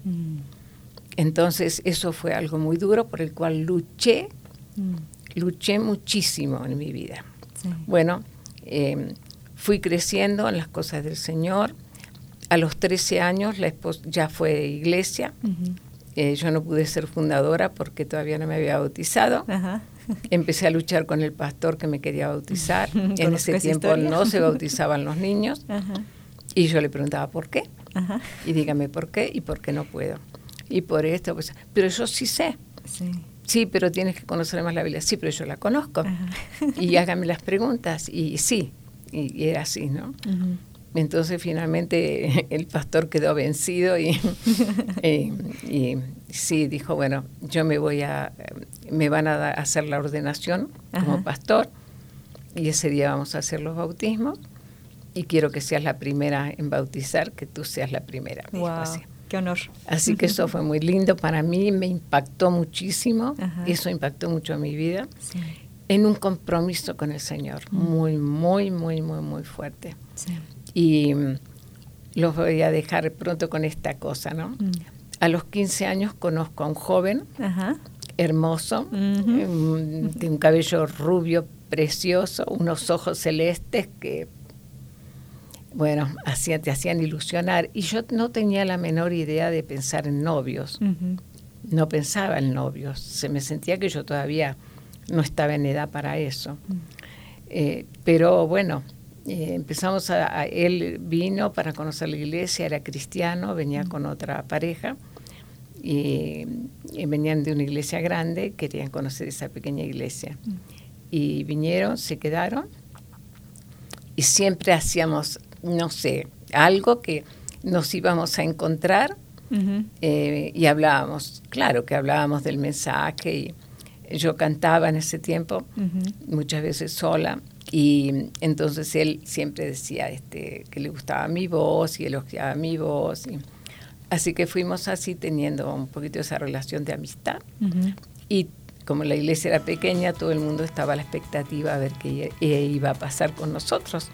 Entonces eso fue algo muy duro por el cual luché, luché muchísimo en mi vida. Bueno, em, fui creciendo en las cosas del Señor. A los 13 años la ya fue iglesia. Eh, yo no pude ser fundadora porque todavía no me había bautizado. Empecé a luchar con el pastor que me quería bautizar. en ese tiempo no se bautizaban los niños. Y yo le preguntaba por qué. Y dígame por qué y por qué no puedo. Y por esto, pues, pero yo sí sé. Sí. Pero tienes que conocer más la Biblia. Sí, pero yo la conozco. Y hágame las preguntas. Y sí, y, era así, ¿no? Entonces finalmente el pastor quedó vencido y, y, sí dijo, bueno, yo me voy a, me van a hacer la ordenación como pastor y ese día vamos a hacer los bautismos y quiero que seas la primera en bautizar, que tú seas la primera. Wow, qué honor. Así que eso fue muy lindo para mí, me impactó muchísimo, y eso impactó mucho a mi vida. En un compromiso con el Señor, muy, muy, muy, muy, muy fuerte. Sí Y mm, los voy a dejar pronto con esta cosa, ¿no? Mm. A los 15 años conozco a un joven hermoso, mm, de un cabello rubio precioso, unos ojos celestes que, bueno, te hacían ilusionar. Y yo no tenía la menor idea de pensar en novios. No pensaba en novios. Se me sentía que yo todavía no estaba en edad para eso. Eh, pero bueno, eh, empezamos a, Él vino para conocer la iglesia, era cristiano, venía con otra pareja. Y, y, venían de una iglesia grande, querían conocer esa pequeña iglesia. Y vinieron, se quedaron, y siempre hacíamos, no sé, algo que nos íbamos a encontrar eh, y hablábamos, claro que hablábamos del mensaje y yo cantaba en ese tiempo, muchas veces sola, y entonces él siempre decía este, que le gustaba mi voz y elogiaba mi voz. Y, así que fuimos así teniendo un poquito esa relación de amistad. Y como la iglesia era pequeña, todo el mundo estaba a la expectativa a ver qué iba a pasar con nosotros.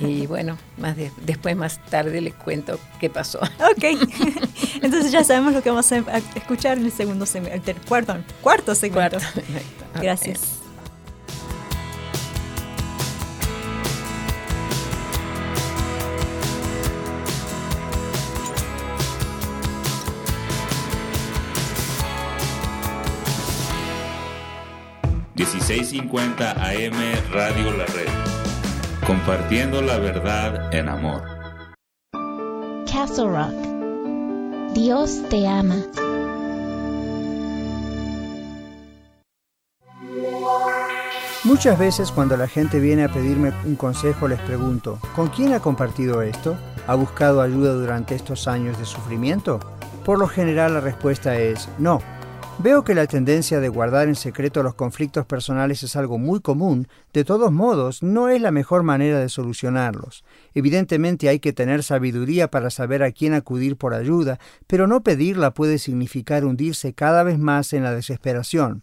Y bueno, más después, más tarde les cuento qué pasó. Ok, entonces ya sabemos lo que vamos a escuchar en el segundo segmento, el cuarto, cuarto segmento. Gracias. 1650 AM Radio La Red. Compartiendo la verdad en amor. Castle Rock. Dios te ama. Muchas veces cuando la gente viene a pedirme un consejo les pregunto, ¿con quién ha compartido esto? ¿Ha buscado ayuda durante estos años de sufrimiento? Por lo general la respuesta es no Veo que la tendencia de guardar en secreto los conflictos personales es algo muy común, de todos modos, no es la mejor manera de solucionarlos. Evidentemente hay que tener sabiduría para saber a quién acudir por ayuda, pero no pedirla puede significar hundirse cada vez más en la desesperación.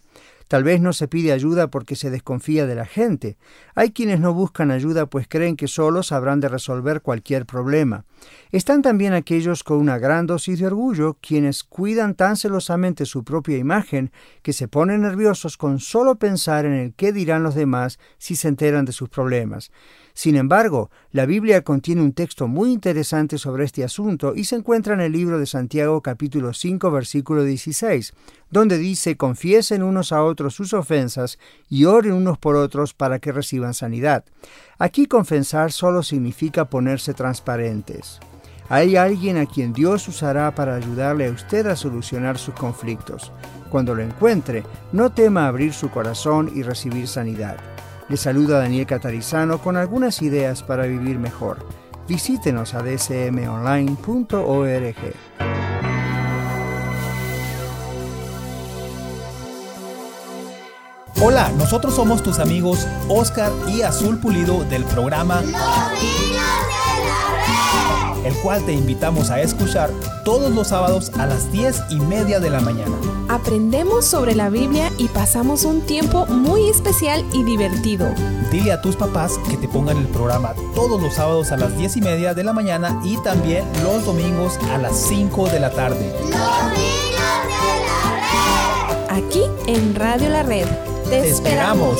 Tal vez no se pide ayuda porque se desconfía de la gente. Hay quienes no buscan ayuda pues creen que solos habrán de resolver cualquier problema. Están también aquellos con una gran dosis de orgullo, quienes cuidan tan celosamente su propia imagen que se ponen nerviosos con solo pensar en el qué dirán los demás si se enteran de sus problemas. Sin embargo, la Biblia contiene un texto muy interesante sobre este asunto y se encuentra en el libro de Santiago capítulo 5 versículo 16, donde dice confiesen unos a otros sus ofensas y oren unos por otros para que reciban sanidad. Aquí confesar solo significa ponerse transparentes. Hay alguien a quien Dios usará para ayudarle a usted a solucionar sus conflictos. Cuando lo encuentre, no tema abrir su corazón y recibir sanidad. Le saluda Daniel Catarizano con algunas ideas para vivir mejor. Visítenos a dsmonline.org. Hola, nosotros somos tus amigos Oscar y Azul Pulido del programa el cual te invitamos a escuchar todos los sábados a las 10 y media de la mañana. Aprendemos sobre la Biblia y pasamos un tiempo muy especial y divertido. Dile a tus papás que te pongan el programa todos los sábados a las 10 y media de la mañana y también los domingos a las 5 de la tarde. Los de la red. Aquí en Radio La Red. Te, esperamos.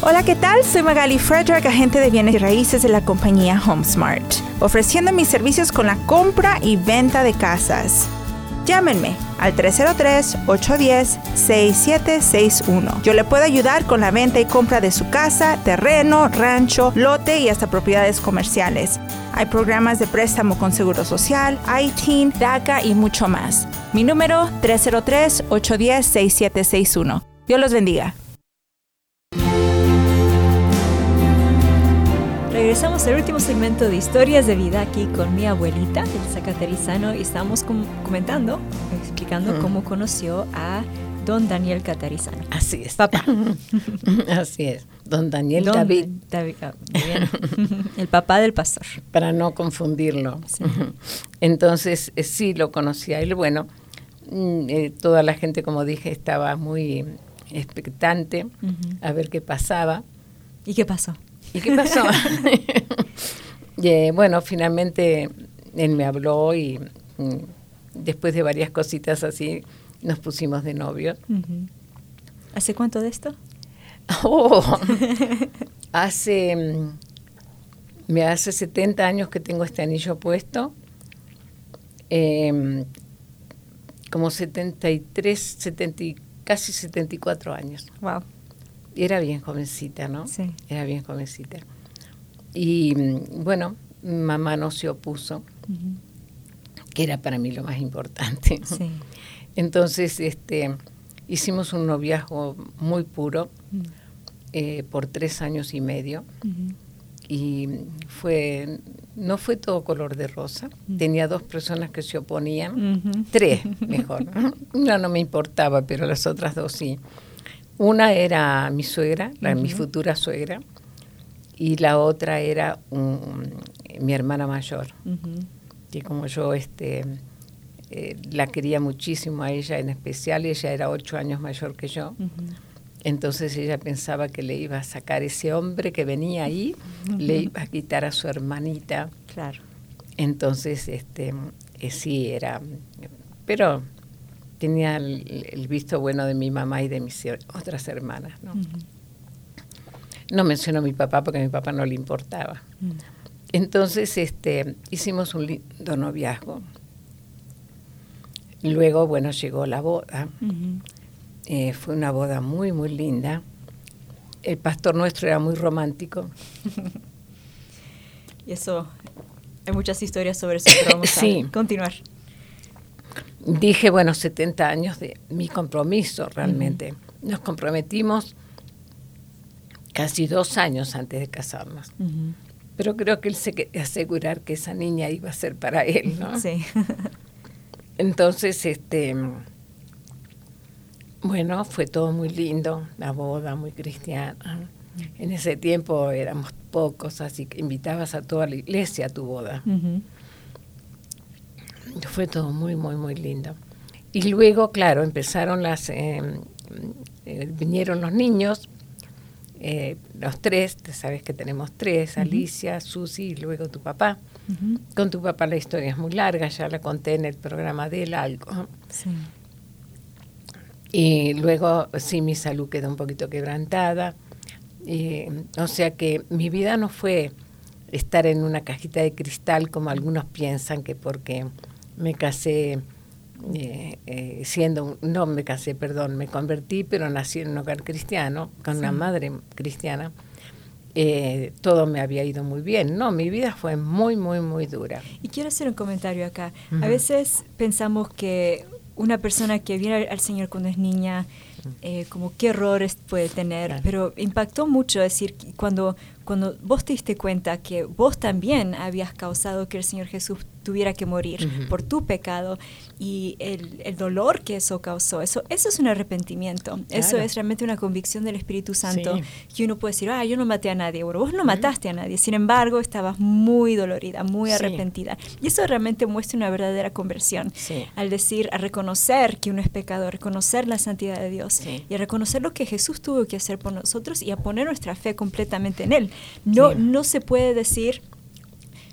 Hola, ¿qué tal? Soy Magali Frederick, agente de bienes y raíces de la compañía HomeSmart, ofreciendo mis servicios con la compra y venta de casas. Llámenme al 303-810-6761. Yo le puedo ayudar con la venta y compra de su casa, terreno, rancho, lote y hasta propiedades comerciales. Hay programas de préstamo con Seguro Social, ITIN, DACA y mucho más. Mi número 303-810-6761. Dios los bendiga. Regresamos al último segmento de historias de vida aquí con mi abuelita, Elsa Catarizano, y estamos comentando, explicando mm. cómo conoció a don Daniel Catarizano. Así es. Papá. Así es. Don Daniel David. Ah, El papá del pastor. Para no confundirlo. Entonces, eh, sí lo conocí a él. Bueno, mm, eh, toda la gente, como dije, estaba muy expectante a ver qué pasaba. ¿Y qué pasó? ¿Y qué pasó? Eh, bueno, finalmente él me habló y mm, después de varias cositas así nos pusimos de novio. ¿Hace cuánto de esto? Oh, hace, mm, me hace 70 años que tengo este anillo puesto. Em, como 73, 70, casi 74 años. Wow era bien jovencita, ¿no? Sí. Era bien jovencita. Y mm, bueno, mamá no se opuso, que era para mí lo más importante. Sí. Entonces, este, hicimos un noviazgo muy puro eh, por tres años y medio. Y fue, no fue todo color de rosa. Tenía dos personas que se oponían, tres mejor. Una no me importaba, pero las otras dos sí. Una era mi suegra, la, mi futura suegra, y la otra era mi hermana mayor, que como yo este, eh, la quería muchísimo a ella en especial, ella era ocho años mayor que yo. Entonces ella pensaba que le iba a sacar ese hombre que venía ahí, le iba a quitar a su hermanita. Claro. Entonces, este, eh, sí, era. Pero tenía el, visto bueno de mi mamá y de mis otras hermanas. No, no menciono a mi papá porque a mi papá no le importaba. Entonces este, hicimos un lindo noviazgo. Luego, bueno, llegó la boda. Eh, fue una boda muy, muy linda. El pastor nuestro era muy romántico. y eso, hay muchas historias sobre eso, pero vamos a continuar dije, bueno, 70 años de mi compromiso realmente. Nos comprometimos casi dos años antes de casarnos. Pero creo que él se quería asegurar que esa niña iba a ser para él, ¿no? Sí. Entonces, este, bueno, fue todo muy lindo, la boda muy cristiana. En ese tiempo éramos pocos, así que invitabas a toda la iglesia a tu boda. Fue todo muy, muy, muy lindo. Y luego, claro, empezaron las, eh, eh, vinieron los niños, eh, los tres, sabes que tenemos tres, Alicia, Susi y luego tu papá. Con tu papá la historia es muy larga, ya la conté en el programa de él algo. Y luego sí, mi salud quedó un poquito quebrantada. o sea que mi vida no fue estar en una cajita de cristal como algunos piensan que porque me casé eh, eh, siendo, no me casé, perdón, me convertí, pero nací en un hogar cristiano, con una madre cristiana. Eh, todo me había ido muy bien. No, mi vida fue muy, muy, muy dura. Y quiero hacer un comentario acá. A veces pensamos que una persona que viene al Señor cuando es niña, como qué errores puede tener, pero impactó mucho decir cuando, cuando vos te diste cuenta que vos también habías causado que el Señor Jesús tuviera que morir por tu pecado y el, el, dolor que eso causó, eso, eso es un arrepentimiento, eso es realmente una convicción del Espíritu Santo que uno puede decir, ah, yo no maté a nadie, bueno, vos no mataste a nadie, sin embargo estabas muy dolorida, muy arrepentida. Y eso realmente muestra una verdadera conversión, al decir, a reconocer que uno es pecador, reconocer la santidad de Dios y a reconocer lo que Jesús tuvo que hacer por nosotros y a poner nuestra fe completamente en Él. No, no se puede decir,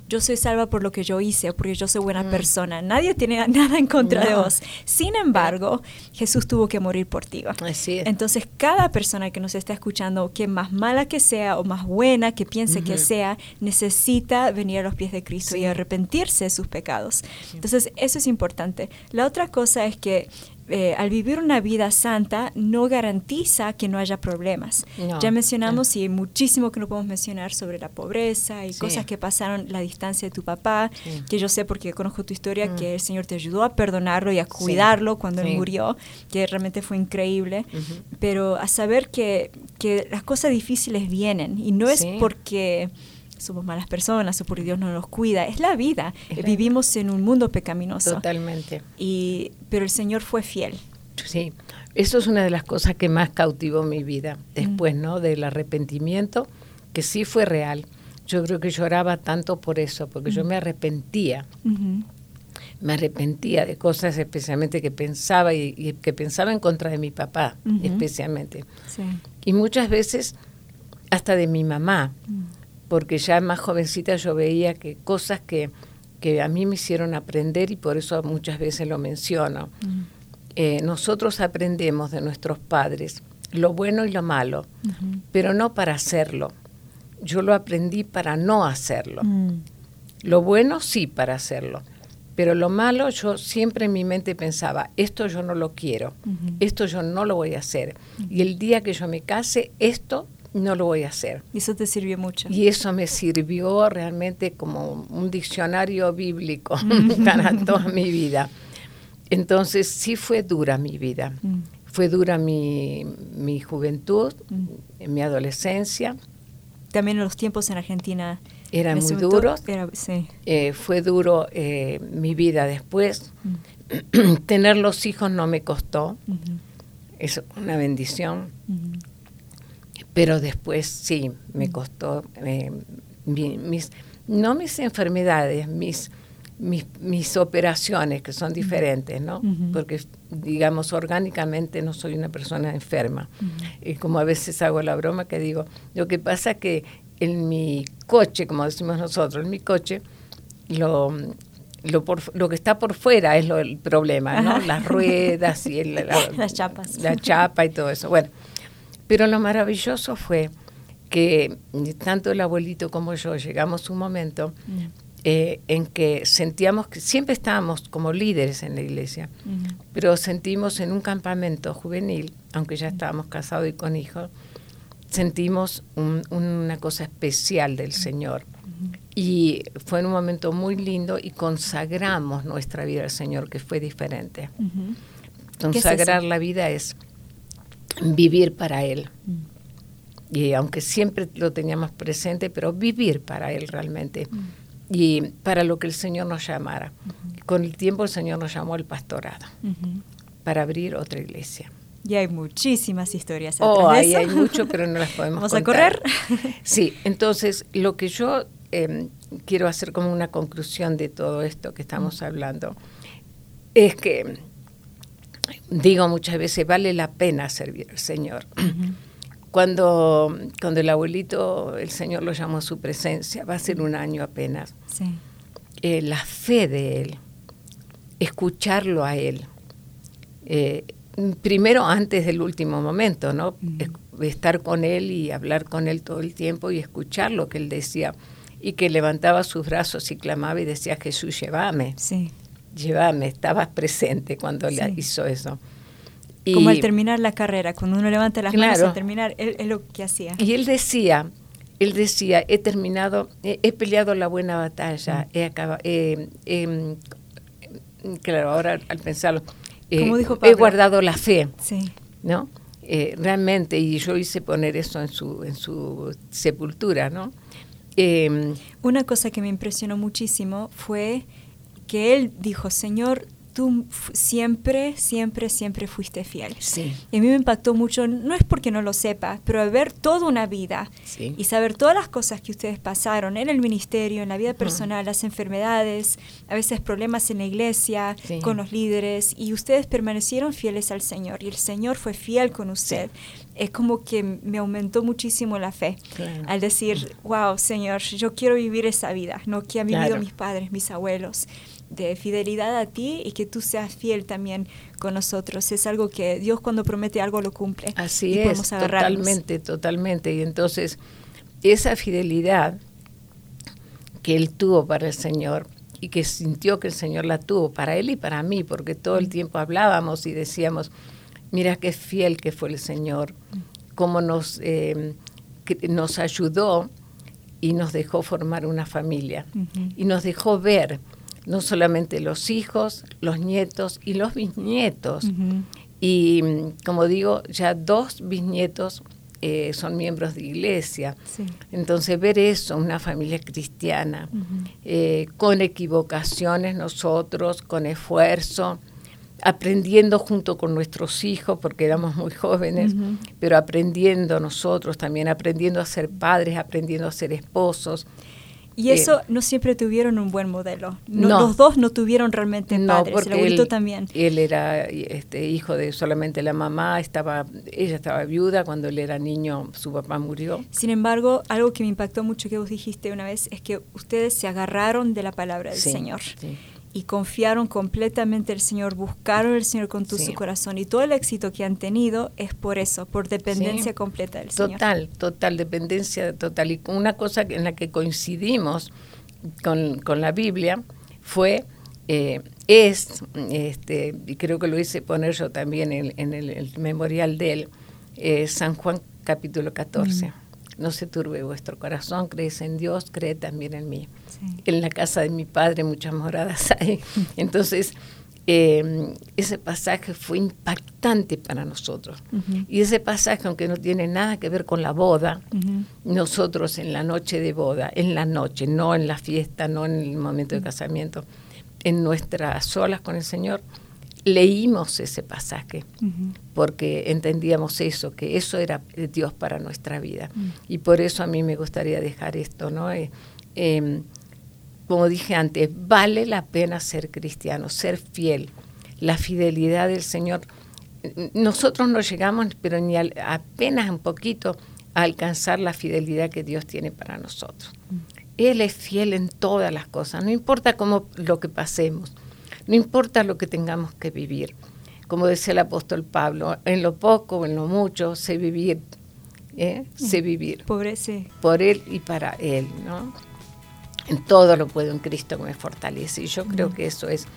yo soy salva por lo que yo hice, porque yo soy buena mm. persona. Nadie tiene nada en contra de vos. Sin embargo, Jesús tuvo que morir por ti. Entonces, cada persona que nos está escuchando, que más mala que sea o más buena que piense que sea, necesita venir a los pies de Cristo y arrepentirse de sus pecados. Entonces, eso es importante. La otra cosa es que eh, al vivir una vida santa no garantiza que no haya problemas. ya mencionamos y muchísimo que no podemos mencionar sobre la pobreza y cosas que pasaron la distancia de tu papá, que yo sé porque conozco tu historia, mm. que el Señor te ayudó a perdonarlo y a cuidarlo cuando él murió, que realmente fue increíble, pero a saber que, que las cosas difíciles vienen y no es porque somos malas personas o porque Dios no nos cuida. Es la vida. Vivimos en un mundo pecaminoso. Totalmente. Y, pero el Señor fue fiel. Sí, eso es una de las cosas que más cautivó mi vida después, ¿no? Del arrepentimiento, que sí fue real. Yo creo que lloraba tanto por eso, porque yo me arrepentía. Me arrepentía de cosas especialmente que pensaba y, que pensaba en contra de mi papá, especialmente. Y muchas veces hasta de mi mamá, porque ya más jovencita yo veía que cosas que, que a mí me hicieron aprender y por eso muchas veces lo menciono. Eh, nosotros aprendemos de nuestros padres lo bueno y lo malo, pero no para hacerlo. Yo lo aprendí para no hacerlo. Mm. Lo bueno sí para hacerlo, pero lo malo yo siempre en mi mente pensaba, esto yo no lo quiero, esto yo no lo voy a hacer. Y el día que yo me case, esto no lo voy a hacer. Y eso te sirvió mucho. Y eso me sirvió realmente como un diccionario bíblico para toda mi vida. Entonces sí fue dura mi vida, mm. fue dura mi, mi juventud, mm. mi adolescencia. También los tiempos en Argentina eran muy duros. Eh, fue duro eh, mi vida después. Mm. Tener los hijos no me costó, es una bendición. Pero después sí, me costó eh, mis, no mis enfermedades, mis mis, operaciones, que son diferentes, ¿no? Porque, digamos, orgánicamente no soy una persona enferma. Y como a veces hago la broma que digo, lo que pasa que en mi coche, como decimos nosotros, en mi coche, lo, lo, lo que está por fuera es lo, el problema, ¿no? Las ruedas y las chapas. La chapa y todo eso. Bueno, pero lo maravilloso fue que tanto el abuelito como yo llegamos un momento eh, en que sentíamos que siempre estábamos como líderes en la iglesia, pero sentimos en un campamento juvenil, aunque ya estábamos casados y con hijos, sentimos una cosa especial del Señor. Y fue en un momento muy lindo y consagramos nuestra vida al Señor, que fue diferente. Consagrar la vida es vivir para Él. Y aunque siempre lo teníamos presente, pero vivir para Él realmente y para lo que el Señor nos llamara. Con el tiempo el Señor nos llamó al pastorado para abrir otra iglesia. Y hay muchísimas historias. Oh, ahí hay mucho, pero no las podemos ¿Vamos a correr? sí, entonces lo que yo em, quiero hacer como una conclusión de todo esto que estamos hablando es que digo muchas veces, vale la pena servir al Señor. Cuando, cuando el abuelito, el Señor lo llamó a su presencia, va a ser un año apenas, eh, la fe de él, escucharlo a él, eh, primero antes del último momento, ¿no? Estar con él y hablar con él todo el tiempo y escuchar lo que él decía y que levantaba sus brazos y clamaba y decía, Jesús, llévame. Sí. Llévame, estabas presente cuando le hizo eso. Como al terminar la carrera, cuando uno levanta las manos al terminar, es lo que hacía. Y él decía, él decía, he terminado, he, peleado la buena batalla, he acabado, em, claro, ahora al pensarlo, eh, he guardado la fe, sí. ¿no? Eh, realmente, y yo hice poner eso en su, en su sepultura, ¿no? Em, Una cosa que me impresionó muchísimo fue que él dijo, Señor, tú siempre, siempre, siempre fuiste fiel. Sí. Y a mí me impactó mucho, no es porque no lo sepa, pero ver toda una vida y saber todas las cosas que ustedes pasaron en el ministerio, en la vida personal, las enfermedades, a veces problemas en la iglesia, con los líderes, y ustedes permanecieron fieles al Señor y el Señor fue fiel con usted. Es como que me aumentó muchísimo la fe al decir, wow, Señor, yo quiero vivir esa vida, no que han vivido mis padres, mis abuelos de fidelidad a ti y que tú seas fiel también con nosotros. Es algo que Dios cuando promete algo lo cumple. Así es, totalmente, totalmente. Y entonces esa fidelidad que él tuvo para el Señor y que sintió que el Señor la tuvo para él y para mí, porque todo el tiempo hablábamos y decíamos, mira qué fiel que fue el Señor, cómo nos, eh, nos ayudó y nos dejó formar una familia y nos dejó ver no solamente los hijos, los nietos y los bisnietos. Y como digo, ya dos bisnietos eh, son miembros de iglesia. Entonces ver eso, una familia cristiana, eh, con equivocaciones nosotros, con esfuerzo, aprendiendo junto con nuestros hijos, porque éramos muy jóvenes, pero aprendiendo nosotros también, aprendiendo a ser padres, aprendiendo a ser esposos. Y eso no siempre tuvieron un buen modelo. No, Los dos no tuvieron realmente no, padres, porque el abuelito también. Él era este, hijo de solamente la mamá, estaba, ella estaba viuda, cuando él era niño su papá murió. Sin embargo, algo que me impactó mucho que vos dijiste una vez es que ustedes se agarraron de la palabra del Señor. Sí y confiaron completamente el Señor, buscaron el Señor con todo su corazón y todo el éxito que han tenido es por eso, por dependencia completa del Señor. Total, total, dependencia total. Y una cosa en la que coincidimos con, la Biblia fue, eh, es, este, y creo que lo hice poner yo también en, el, memorial de él, eh, San Juan capítulo 14. No se turbe vuestro corazón, crees en Dios, cree también en mí. En la casa de mi padre muchas moradas hay. Entonces, em, ese pasaje fue impactante para nosotros. Y ese pasaje, aunque no tiene nada que ver con la boda, nosotros en la noche de boda, en la noche, no en la fiesta, no en el momento de casamiento, en nuestras solas con el Señor, leímos ese pasaje porque entendíamos eso, que eso era Dios para nuestra vida. Mm. Y por eso a mí me gustaría dejar esto, ¿no? Eh, em, como dije antes, vale la pena ser cristiano, ser fiel. La fidelidad del Señor. Nosotros no llegamos, pero ni apenas un poquito, a alcanzar la fidelidad que Dios tiene para nosotros. Mm. Él es fiel en todas las cosas, no importa cómo lo que pasemos no importa lo que tengamos que vivir. Como decía el apóstol Pablo, en lo poco o en lo mucho, sé vivir, ¿eh? sé vivir. Por Él y para Él, ¿no? En todo lo puedo en Cristo que me fortalece. Y yo creo que eso es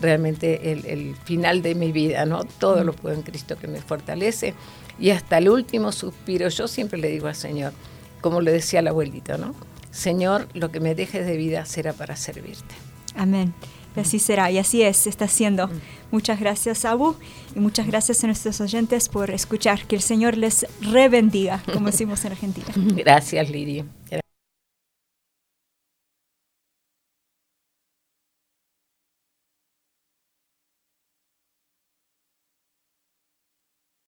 realmente el, final de mi vida, ¿no? Todo lo puedo en Cristo que me fortalece. Y hasta el último suspiro, yo siempre le digo al Señor, como le decía la abuelita, ¿no? Señor, lo que me dejes de vida será para servirte. Amén así será, y así es, está siendo. Muchas gracias, Abu, y muchas gracias a nuestros oyentes por escuchar. Que el Señor les rebendiga, como decimos en Argentina. Gracias, Lidia.